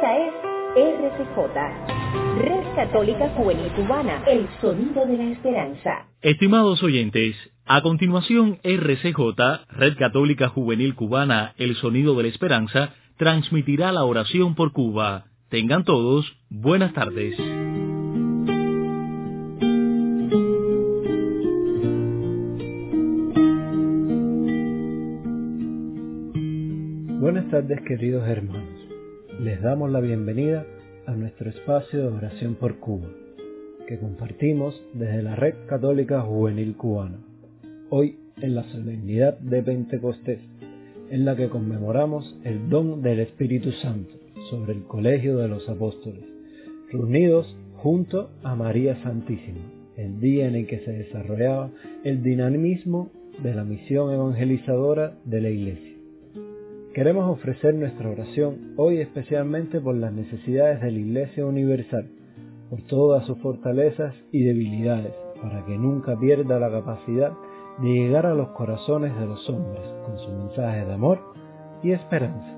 Esta es RCJ, Red Católica Juvenil Cubana, el sonido de la esperanza. Estimados oyentes, a continuación RCJ, Red Católica Juvenil Cubana, el sonido de la esperanza, transmitirá la oración por Cuba. Tengan todos buenas tardes. Buenas tardes queridos hermanos. Les damos la bienvenida a nuestro espacio de oración por Cuba, que compartimos desde la Red Católica Juvenil Cubana. Hoy en la solemnidad de Pentecostés, en la que conmemoramos el don del Espíritu Santo sobre el Colegio de los Apóstoles, reunidos junto a María Santísima, el día en el que se desarrollaba el dinamismo de la misión evangelizadora de la Iglesia. Queremos ofrecer nuestra oración hoy especialmente por las necesidades de la Iglesia Universal, por todas sus fortalezas y debilidades, para que nunca pierda la capacidad de llegar a los corazones de los hombres con su mensaje de amor y esperanza.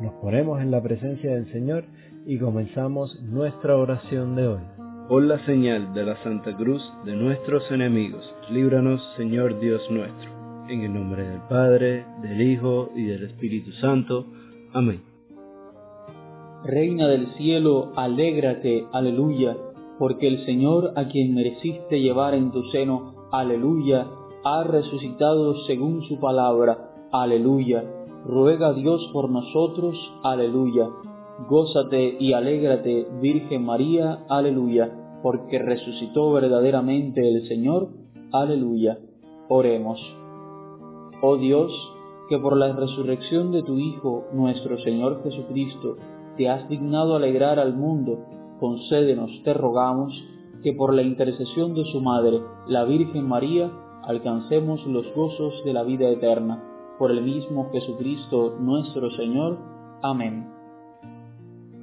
Nos ponemos en la presencia del Señor y comenzamos nuestra oración de hoy. Por la señal de la Santa Cruz de nuestros enemigos, líbranos Señor Dios nuestro en el nombre del Padre, del Hijo y del Espíritu Santo. Amén. Reina del cielo, alégrate, aleluya, porque el Señor a quien mereciste llevar en tu seno, aleluya, ha resucitado según su palabra, aleluya. Ruega a Dios por nosotros, aleluya. Gózate y alégrate, Virgen María, aleluya, porque resucitó verdaderamente el Señor, aleluya. Oremos. Oh Dios, que por la resurrección de tu Hijo, nuestro Señor Jesucristo, te has dignado alegrar al mundo, concédenos, te rogamos, que por la intercesión de su Madre, la Virgen María, alcancemos los gozos de la vida eterna. Por el mismo Jesucristo nuestro Señor. Amén.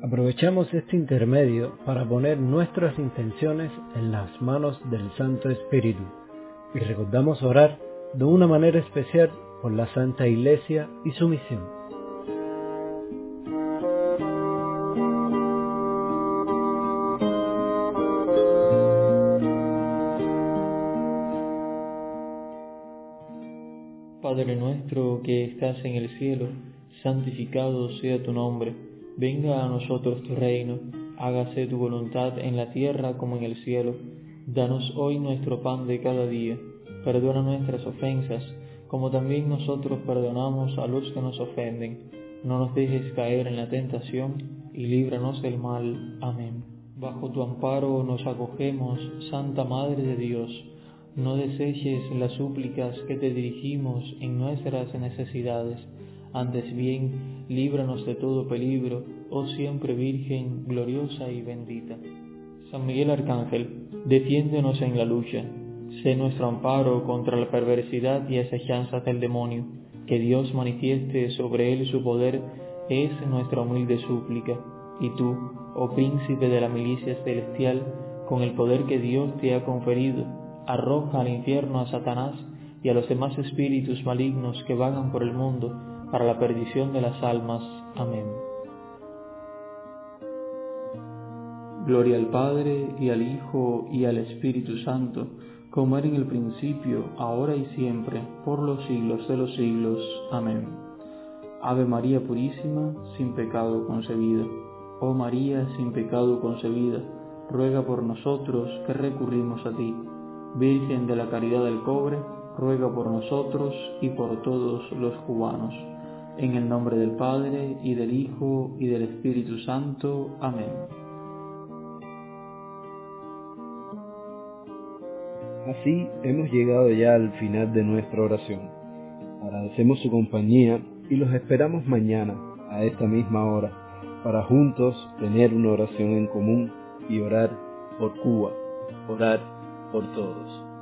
Aprovechamos este intermedio para poner nuestras intenciones en las manos del Santo Espíritu y recordamos orar de una manera especial por la Santa Iglesia y su misión. Padre nuestro que estás en el cielo, santificado sea tu nombre, venga a nosotros tu reino, hágase tu voluntad en la tierra como en el cielo. Danos hoy nuestro pan de cada día Perdona nuestras ofensas, como también nosotros perdonamos a los que nos ofenden. No nos dejes caer en la tentación, y líbranos del mal. Amén. Bajo tu amparo nos acogemos, Santa Madre de Dios. No deseches las súplicas que te dirigimos en nuestras necesidades. Antes bien, líbranos de todo peligro, oh siempre Virgen, gloriosa y bendita. San Miguel Arcángel, defiéndonos en la lucha sé nuestro amparo contra la perversidad y asechanzas del demonio. Que Dios manifieste sobre él su poder es nuestra humilde súplica. Y tú, oh príncipe de la milicia celestial, con el poder que Dios te ha conferido, arroja al infierno a Satanás y a los demás espíritus malignos que vagan por el mundo para la perdición de las almas. Amén. Gloria al Padre y al Hijo y al Espíritu Santo como era en el principio, ahora y siempre, por los siglos de los siglos. Amén. Ave María Purísima, sin pecado concebida. Oh María, sin pecado concebida, ruega por nosotros que recurrimos a ti. Virgen de la Caridad del Cobre, ruega por nosotros y por todos los cubanos. En el nombre del Padre, y del Hijo, y del Espíritu Santo. Amén. Así hemos llegado ya al final de nuestra oración. Agradecemos su compañía y los esperamos mañana a esta misma hora para juntos tener una oración en común y orar por Cuba, orar por todos.